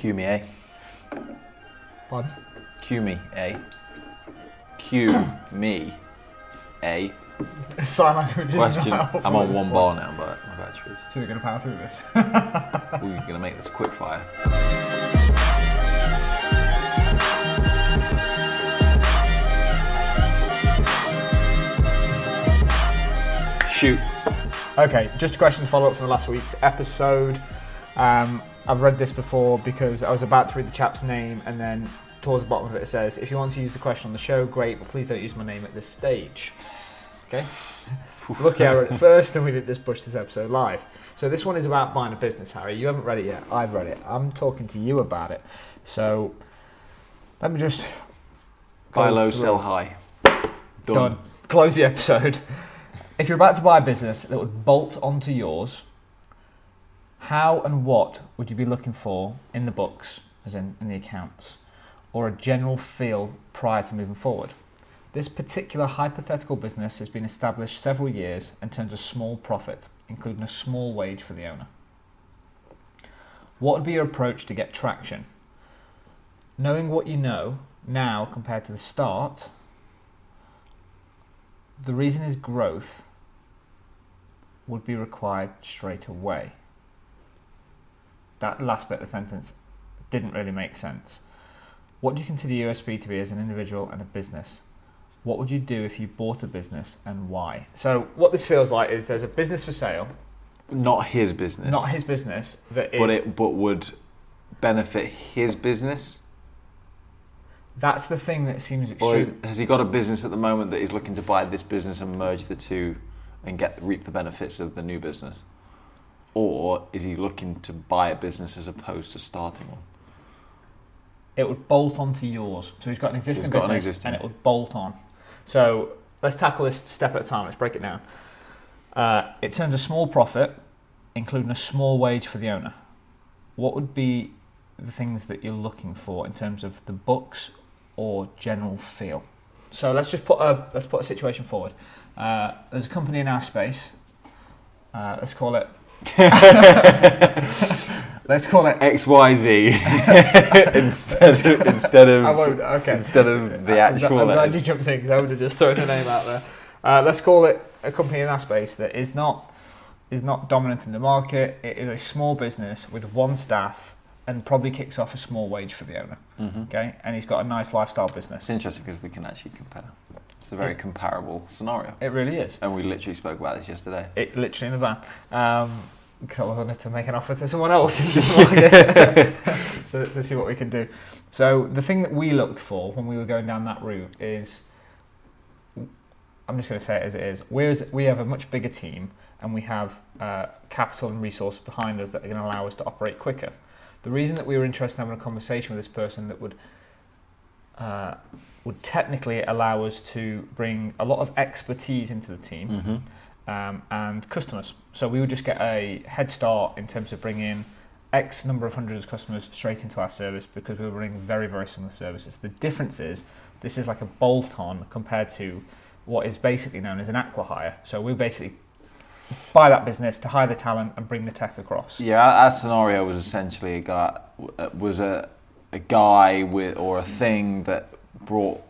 Cue me, eh? Pardon? Cue me, eh? Cue me, eh? Sign language Question. I'm on one bar now, but my battery is. So we're going to power through this. We're gonna make this quick fire. Shoot. Okay, just a question to follow up from last week's episode. Um, I've read this before because I was about to read the chap's name, and then towards the bottom of it, it says, "If you want to use the question on the show, great, but please don't use my name at this stage." Okay. Lucky I read it first, and we did just push this episode live. So this one is about buying a business, Harry. You haven't read it yet. I've read it. I'm talking to you about it. So let me just Buy low, through. sell high. Done. Done. Close the episode. If you're about to buy a business that would bolt onto yours, how and what would you be looking for in the books, as in, in the accounts, or a general feel prior to moving forward? This particular hypothetical business has been established several years and turns a small profit, including a small wage for the owner. What would be your approach to get traction? Knowing what you know now compared to the start, the reason is growth would be required straight away. That last bit of the sentence didn't really make sense. What do you consider USP to be as an individual and a business? What would you do if you bought a business and why? So, what this feels like is there's a business for sale, Not his business. not his business, that is. But it but would benefit his business. that's the thing that seems Or has he got a business at the moment that he's looking to buy this business and merge the two and get reap the benefits of the new business? Or is he looking to buy a business as opposed to starting one? it would bolt onto yours. So he's got an existing he's got an business existing. and it would bolt on. So let's tackle this step at a time. Let's break it down. Uh, it turns a small profit, including a small wage for the owner. What would be the things that you're looking for in terms of the books or general feel? So let's just put a let's put a situation forward. Uh, there's a company in our space. Uh, let's call it. let's call it X Y Z instead of, instead I of won't. Okay. instead of the I'm actual I'm glad you jumped in because I would have just thrown a name out there. Uh, let's call it a company in that space that is not is not dominant in the market. It is a small business with one staff and probably kicks off a small wage for the owner. Mhm. Okay, and he's got a nice lifestyle business. It's interesting because we can actually compare. It's a very comparable scenario, It really is. and we literally spoke about this yesterday. It literally in the van. Um, because I wanted to make an offer to someone else in the market to, to see what we can do. So the thing that we looked for when we were going down that route is, I'm just going to say it as it is. We're, we have a much bigger team and we have uh, capital and resources behind us that are going to allow us to operate quicker. The reason that we were interested in having a conversation with this person that would uh, would technically allow us to bring a lot of expertise into the team Mm-hmm. um, and customers. So we would just get a head start in terms of bringing X number of hundreds of customers straight into our service because we were running very, very similar services. The difference is this is like a bolt on compared to what is basically known as an acquihire. So we basically buy that business to hire the talent and bring the tech across. Yeah, our, our scenario was essentially a guy uh, was a a guy with or a thing that brought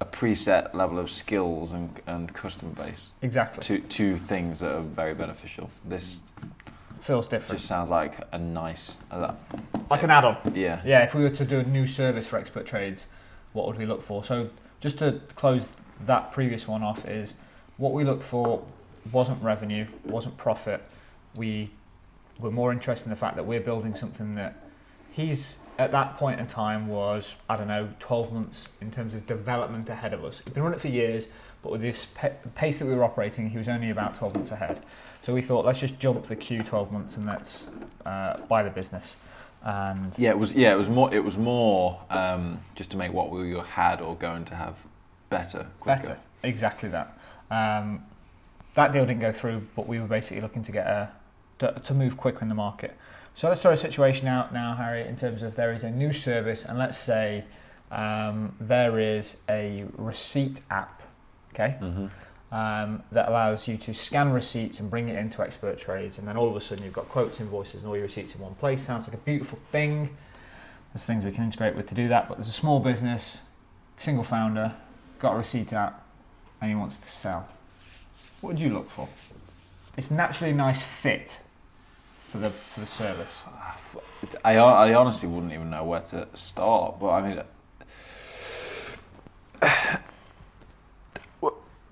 a preset level of skills and, and customer base Exactly. to two things that are very beneficial. This Feels different. just sounds like a nice, uh, like an add on. yeah. Yeah, if we were to do a new service for expert trades, what would we look for? So just to close that previous one off is what we looked for wasn't revenue, wasn't profit. We were more interested in the fact that we're building something that he's at that point in time was I don't know 12 months in terms of development ahead of us. He'd been running it for years, but with this pa- pace that we were operating, he was only about 12 months ahead. So we thought let's just jump the queue 12 months and let's uh, buy the business. And Yeah, it was. Yeah, it was more. It was more um, just to make what we had or going to have better, quicker. Better, exactly that. Um, that deal didn't go through, but we were basically looking to get a to, to move quicker in the market. So let's throw a situation out now, Harry, in terms of there is a new service, and let's say um, there is a receipt app, okay, Mhm. um, that allows you to scan receipts and bring it into expert trades, and then all of a sudden you've got quotes, invoices, and all your receipts in one place. Sounds like a beautiful thing. there's things we can integrate with to do that. But there's a small business, single founder, got a receipt app, and he wants to sell. What would you look for? It's naturally a nice fit for the for the service. I, I honestly wouldn't even know where to start, but I mean,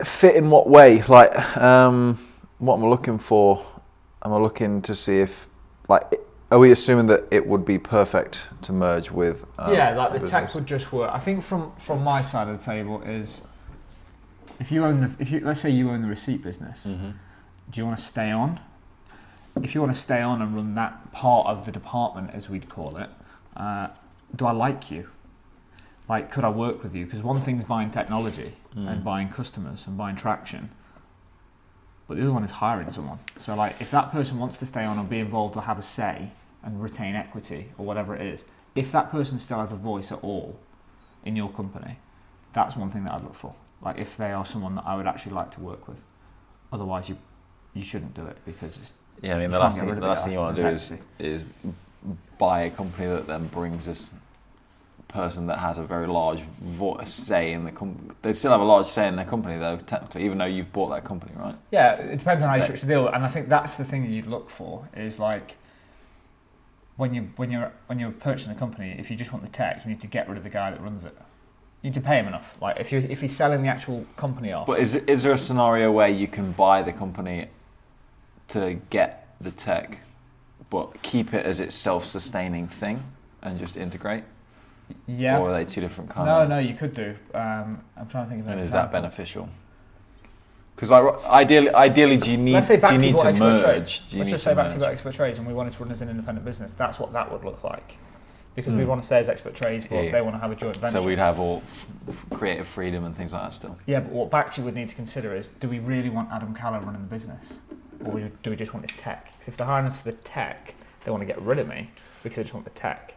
fit in what way? Like, um, what am I looking for? Am I looking to see if, like, are we assuming that it would be perfect to merge with? Um, yeah, like the business? tech would just work. I think from from my side of the table is if you own the if you let's say you own the receipt business, Mhm. do you want to stay on? If you want to stay on and run that part of the department, as we'd call it, uh, do I like you? Like, could I work with you? Because one thing's buying technology Mm. and buying customers and buying traction, but the other one is hiring someone. So, like, if that person wants to stay on and be involved or have a say and retain equity or whatever it is, if that person still has a voice at all in your company, that's one thing that I'd look for. Like, if they are someone that I would actually like to work with. Otherwise, you you shouldn't do it because it's Yeah, I mean, the last thing the last thing you want to do is is buy a company that then brings this person that has a very large vo- say in the company. They still have a large say in their company, though, technically, even though you've bought that company, right? Yeah, it depends on how you structure the deal, and I think that's the thing that you'd look for is like when you when you're when you're purchasing a company, if you just want the tech, you need to get rid of the guy that runs it. You need to pay him enough. Like if you if he's selling the actual company off, But is is there a scenario where you can buy the company to get the tech, but keep it as its self-sustaining thing and just integrate? yeah, Or are they two different kinds? no, no, you could do. Um, I'm trying to think of an And is that beneficial? Because ideally, ideally, do you need Let's say back do you to need to merge? Do you Let's need just to say back to merge? what expert trades, and we wanted to run as an independent business. That's what that would look like, because we Hmm. want to stay as expert trades, but Yeah. they want to have a joint venture. So we'd have all creative freedom and things like that still. Yeah, but what Baxi would need to consider is do we really want Adam Caller running the business? Or do we just want his tech? 'Cause if they're hiring us for the tech, they want to get rid of me because they just want the tech.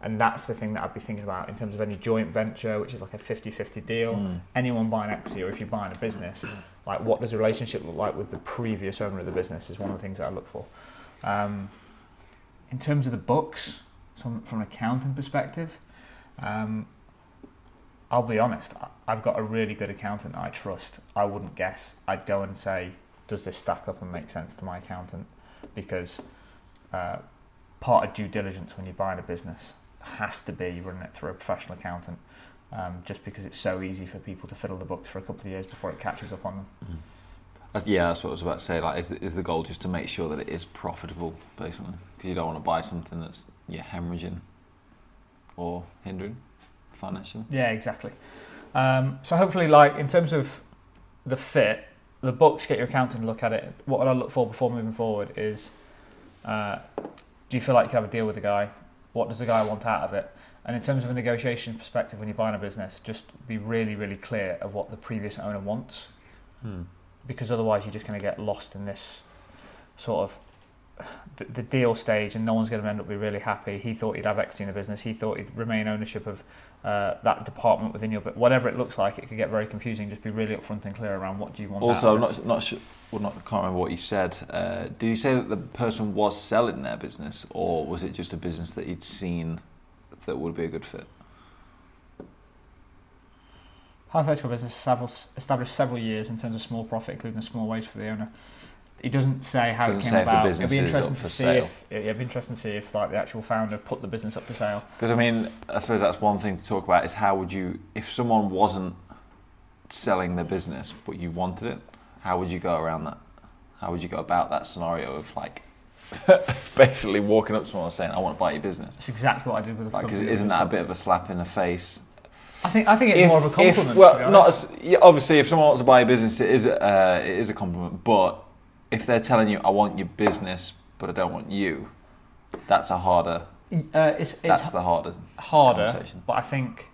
And that's the thing that I'd be thinking about in terms of any joint venture, which is like a 50 50 deal. Mm. Anyone buying equity, or if you're buying a business, like what does the relationship look like with the previous owner of the business is one of the things that I look for. Um, in terms of the books, from, from an accounting perspective, um, I'll be honest, I- I've got a really good accountant that I trust. I wouldn't guess. I'd go and say, does this stack up and make sense to my accountant? Because uh, part of due diligence when you're buying a business has to be running it through a professional accountant, um, just because it's so easy for people to fiddle the books for a couple of years before it catches up on them. That's, yeah, that's what I was about to say. Like, is the, is the goal just to make sure that it is profitable, basically? Because you don't want to buy something that's yeah hemorrhaging or hindering financially. Yeah, exactly. Um, so hopefully, like in terms of the fit, the books get your accountant to look at it. What would I look for before moving forward is, uh, do you feel like you can have a deal with the guy? What does the guy want out of it? And in terms of a negotiation perspective, when you're buying a business, just be really, really clear of what the previous owner wants, Hmm. because otherwise you're just going to get lost in this sort of the, the deal stage, and no one's going to end up be really happy. He thought he'd have equity in the business. He thought he'd remain ownership of uh, that department within your, but whatever it looks like, it could get very confusing. Just be really upfront and clear around what do you want. Also, out I'm of not not sure. Well, not, I can't remember what you said. Uh, did you say that the person was selling their business, or was it just a business that he'd seen that would be a good fit? Hypothetical business established several years in terms of small profit, including a small wage for the owner. He doesn't say how Doesn't it came say if the about. business it'd be is up interesting for to see sale. if it'd be interesting to see if like the actual founder put the business up for sale. Because I mean, I suppose that's one thing to talk about is how would you, if someone wasn't selling their business but you wanted it, how would you go around that? How would you go about that scenario of like basically walking up to someone and saying, "I want to buy your business"? It's exactly what I did with the Like, company isn't that a bit of a slap in the face? I think I think it's more of a compliment. If, well, to be not as, yeah, obviously if someone wants to buy a business, it is uh, it is a compliment. But if they're telling you, "I want your business, but I don't want you," that's a harder. Uh, it's it's That's the harder. harder, conversation. but I think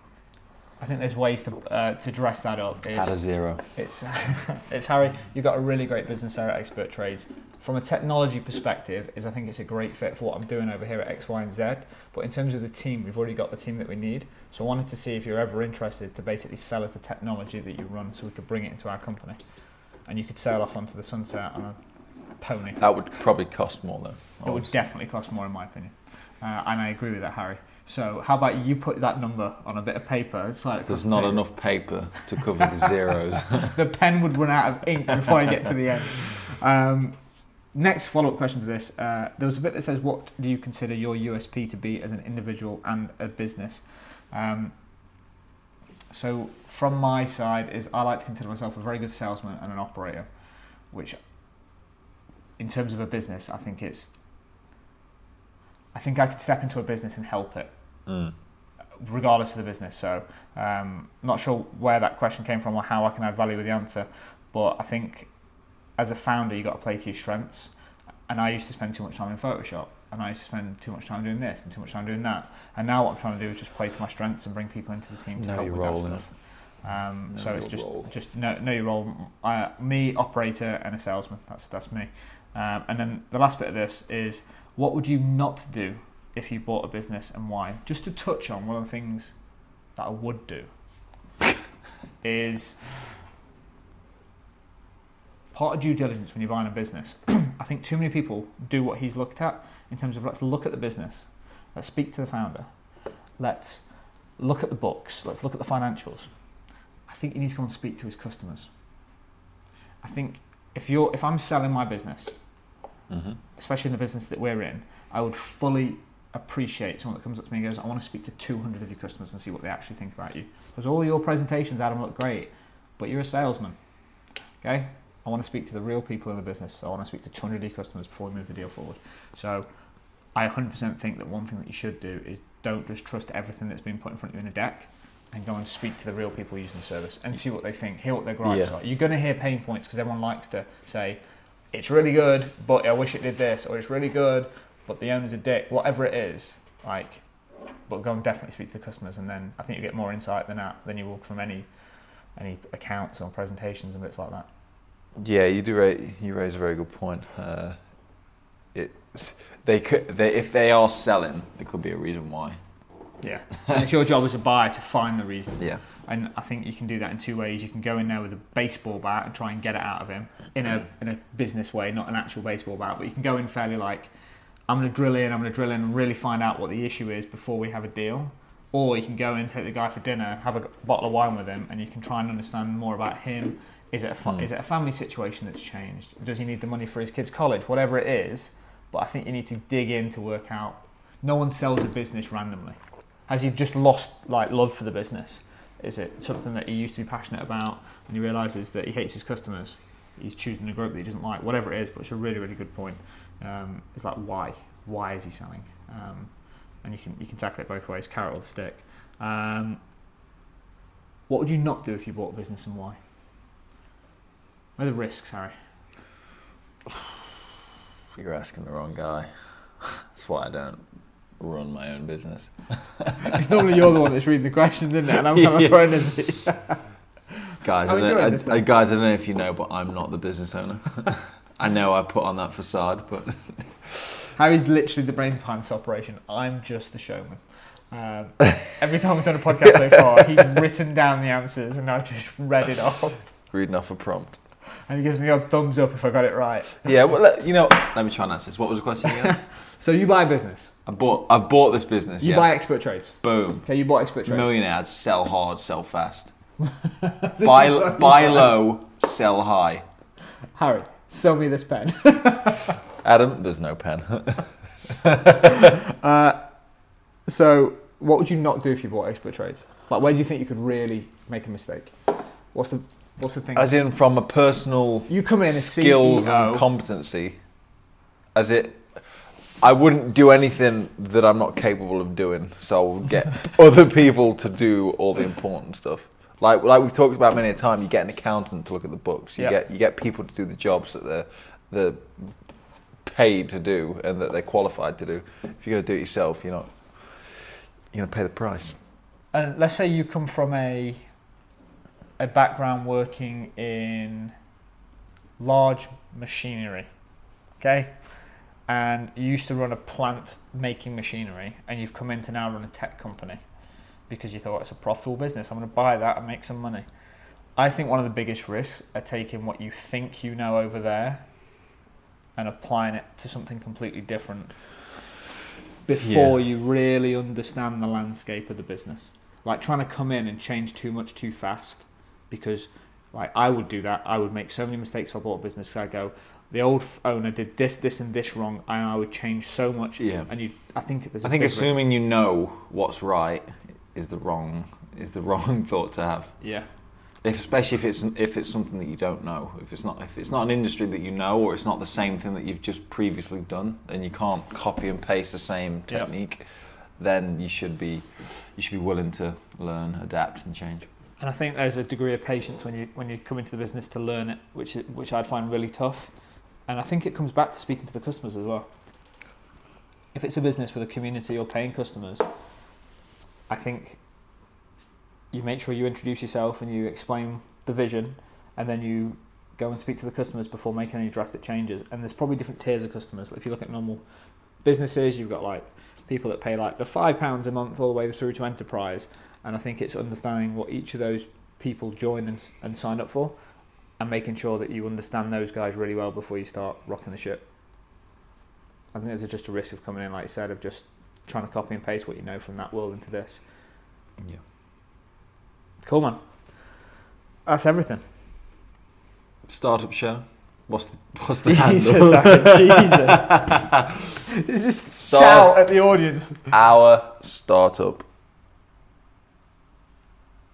I think there's ways to uh, to dress that up. Is Had a zero. It's it's Harry. You've got a really great business there at Expert Trades. From a technology perspective, is I think it's a great fit for what I'm doing over here at X, Y, and Z. But in terms of the team, we've already got the team that we need. So I wanted to see if you're ever interested to basically sell us the technology that you run, so we could bring it into our company, and you could sail off onto the sunset on a pony. That would probably cost more though. It would definitely cost more, in my opinion. Uh, and I agree with that, Harry. So how about you put that number on a bit of paper? It's like There's not enough paper to cover the zeros. the pen would run out of ink before I get to the end. Um, next follow-up question to this: uh, there was a bit that says, "What do you consider your USP to be as an individual and a business?" Um, so from my side is I like to consider myself a very good salesman and an operator, which, in terms of a business, I think it's. I think I could step into a business and help it Mm. regardless of the business. So, um, not sure where that question came from or how I can add value with the answer, but I think as a founder, you got to play to your strengths. And I used to spend too much time in Photoshop, and I used to spend too much time doing this and too much time doing that. And now what I'm trying to do is just play to my strengths and bring people into the team to Know help with role, that stuff. Um, so it's just role. just know, know your role. Uh, me, operator, and a salesman. That's that's me. Um, and then the last bit of this is what would you not do if you bought a business and why? Just to touch on one of the things that I would do is part of due diligence when you're buying a business. I think too many people do what he's looked at in terms of let's look at the business, let's speak to the founder, let's look at the books, let's look at the financials. I think you need to go and speak to his customers. I think if you're if I'm selling my business, hmm especially in the business that we're in, I would fully appreciate someone that comes up to me and goes, I want to speak to 200 of your customers and see what they actually think about you. Because all your presentations, Adam, look great, but you're a salesman. Okay? I want to speak to the real people in the business. So I want to speak to 200 of your customers before we move the deal forward. So I 100% think that one thing that you should do is don't just trust everything that's been put in front of you in a deck and go and speak to the real people using the service and see what they think, hear what their gripes Yeah. are. You're going to hear pain points because everyone likes to say, it's really good, but I wish it did this, or it's really good, but the owner's a dick, whatever it is, like, but go and definitely speak to the customers, and then I think you get more insight than that than you will from any any accounts or presentations and bits like that. Yeah, you do. Ra- you raise a very good point. Uh, it's they could. They, if they are selling, there could be a reason why. Yeah, and it's your job as a buyer to find the reason. Yeah. And I think you can do that in two ways. You can go in there with a baseball bat and try and get it out of him in a in a business way, not an actual baseball bat. But you can go in fairly like, I'm going to drill in, I'm going to drill in and really find out what the issue is before we have a deal. Or you can go in, take the guy for dinner, have a bottle of wine with him, and you can try and understand more about him. Is it a fa- Hmm. is it a family situation that's changed? Does he need the money for his kids' college? Whatever it is. But I think you need to dig in to work out. No one sells a business randomly. Has he just lost like love for the business? Is it something that he used to be passionate about and he realizes that he hates his customers? He's choosing a group that he doesn't like, whatever it is. But it's a really, really good point. Um, it's like why? Why is he selling? Um, and you can you can tackle it both ways, carrot or the stick. Um, what would you not do if you bought a business and why? What are the risks, Harry? You're asking the wrong guy. That's why I don't run my own business. It's normally you're the one that's reading the questions, isn't it? And I'm kind of Yeah. throwing it. Guys, I don't, I- I- guys, I don't know if you know, but I'm not the business owner. I know I put on that facade, but Harry's literally the brains behind this operation. I'm just the showman. Um, every time we've done a podcast so far, he's written down the answers and I've just read it off. reading off a prompt. And he gives me a thumbs up if I got it right. Yeah, well, you know, let me try and answer this. What was the question again? So you buy a business. I bought, I bought this business. You yeah. buy expert trades. Boom. Okay, you bought expert trades. Millionaire ads, sell hard, sell fast. Buy, buy low, sell high. Harry, sell me this pen. Adam, there's no pen. Uh, so, what would you not do if you bought expert trades? Like, where do you think you could really make a mistake? What's the What's the thing? As in, from a personal you come in as skills CEO. and competency, as it, I wouldn't do anything that I'm not capable of doing. So I'll get other people to do all the important stuff. Like like we've talked about many a time, you get an accountant to look at the books. You Yeah. get you get people to do the jobs that they're they're paid to do and that they're qualified to do. If you're gonna do it yourself, you're not you're gonna pay the price. and let's say you come from a a background working in large machinery, okay, and you used to run a plant making machinery, and you've come in to now run a tech company because you thought it's a profitable business. I'm going to buy that and make some money. I think one of the biggest risks are taking what you think you know over there and applying it to something completely different. before you really understand the landscape of the business. Like trying to come in and change too much too fast, because like I would do that. I would make so many mistakes if I bought a business. I go, the old owner did this, this, and this wrong, and I would change so much. Yeah. And you, I think I think big risk. assuming you know what's right is the wrong is the wrong thought to have. Yeah. If, especially if it's if it's something that you don't know, if it's not if it's not an industry that you know, or it's not the same thing that you've just previously done, and you can't copy and paste the same Yep. technique, then you should be you should be willing to learn, adapt, and change. And I think there's a degree of patience when you when you come into the business to learn it, which which I'd find really tough. And I think it comes back to speaking to the customers as well. If it's a business with a community or paying customers, I think you make sure you introduce yourself and you explain the vision, and then you go and speak to the customers before making any drastic changes. And there's probably different tiers of customers. If you look at normal businesses, you've got like people that pay like the five pounds a month all the way through to enterprise and I think it's understanding what each of those people join and, and sign up for, and making sure that you understand those guys really well before you start rocking the ship. I think there's just a risk of coming in, like you said, of just trying to copy and paste what you know from that world into this. Yeah. Cool, man. That's everything. Startup show. What's the what's the Jesus, handle? Jesus. Just So- shout at the audience. Our startup.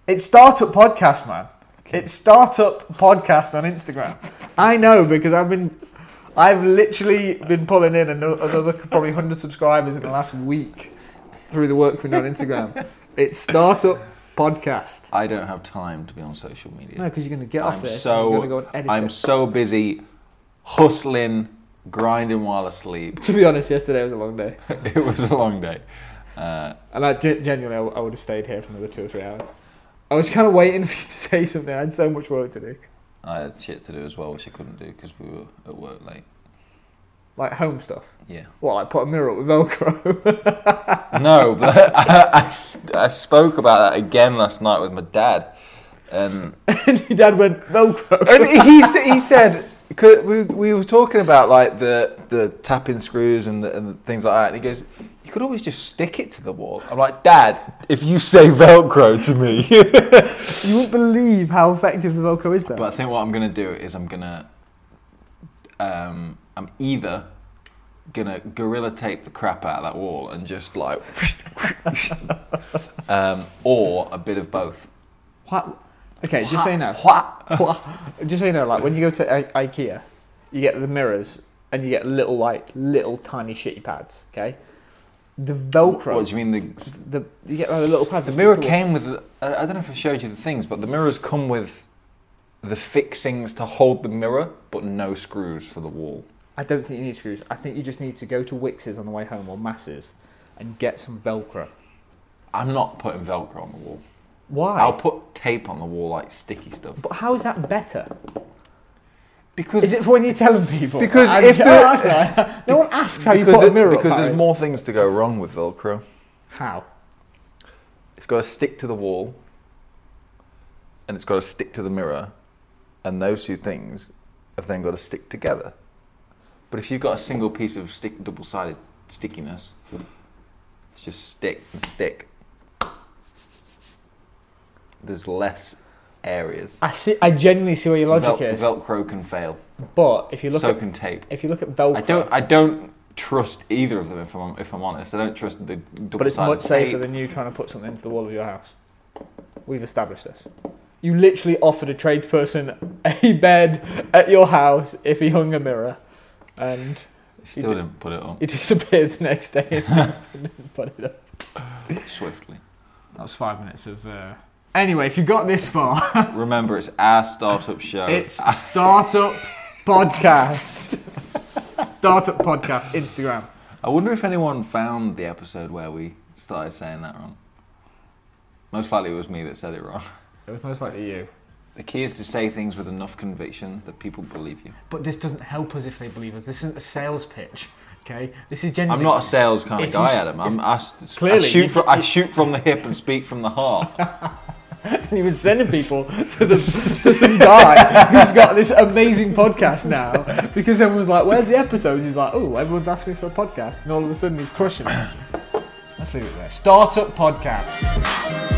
It's Startup Podcast, man. It's Startup Podcast on Instagram. I know because I've been, I've literally been pulling in ano- another probably hundred subscribers in the last week through the work we do on Instagram. It's Startup Podcast. I don't have time to be on social media. No, because you're going to get off I'm this. so and you're going to go and edit I'm it. so busy hustling, grinding while asleep. To be honest, yesterday was a long day, it was a long day. Uh, and I gen- genuinely I, w- I would have stayed here for another two or three hours. I was kind of waiting for you to say something. I had so much work to do, I had shit to do as well, which I couldn't do because we were at work late. Like home stuff. Yeah. What, like put a mirror up with Velcro? No, but I I spoke about that again last night with my dad, and and your dad went Velcro. and he he said 'cause we we were talking about like the the tapping screws and the, and things like that. And he goes, "You could always just stick it to the wall." I'm like, "Dad, if you say Velcro to me." You wouldn't believe how effective the Velcro is, though. But I think what I'm gonna do is I'm gonna, um, I'm either gonna gorilla tape the crap out of that wall and just like, um, or a bit of both. what? Okay, just so you know. What? Just so you know, like when you go to I- IKEA, you get the mirrors and you get little like little tiny shitty pads. Okay, the Velcro. What do you mean the the you get like, the little pads. the mirror came with? I I don't know if I showed you the things, but the mirrors come with the fixings to hold the mirror, but no screws for the wall. I don't think you need screws. I think you just need to go to Wickes's on the way home or Masses and get some Velcro. I'm not putting Velcro on the wall. Why? I'll put tape on the wall like sticky stuff. but how is that better? Because Is it for when you're telling people? Because I- if the- that's no one asks how you because put a mirror because Harry. there's more things to go wrong with Velcro. How? It's got to stick to the wall, and it's got to stick to the mirror, and those two things have then got to stick together. But if you've got a single piece of stick, double-sided stickiness, it's just stick and stick. There's less areas. I see. I genuinely see where your logic Vel- is. Velcro can fail. but if you look so at can tape. if you look at Velcro, I don't. I don't trust either of them. If I'm if I'm honest, I don't trust the double-sided but it's much safer tape. than you trying to put something into the wall of your house. We've established this. You literally offered a tradesperson a bed at your house if he hung a mirror, and Still did- didn't put it on he disappeared the next day and didn't put it up. swiftly. That was five minutes of. Uh... Anyway, if you got this far, Remember, it's our startup show. it's Startup Podcast. Startup Podcast Instagram. I wonder if anyone found the episode where we started saying that wrong. Most likely it was me that said it wrong. It was most likely you. The key is to say things with enough conviction that people believe you. But this doesn't help us if they believe us. This isn't a sales pitch. Okay, this is genuinely. I'm not a sales kind of you guy, s- Adam. I'm, I, Clearly, I shoot you- from I shoot from the hip and speak from the heart. You've been sending people to the to some guy who's got this amazing podcast now because everyone's like, "Where's the episodes?" He's like, "Oh, everyone's asking me for a podcast," and all of a sudden he's crushing it. Let's leave it there. Startup podcast.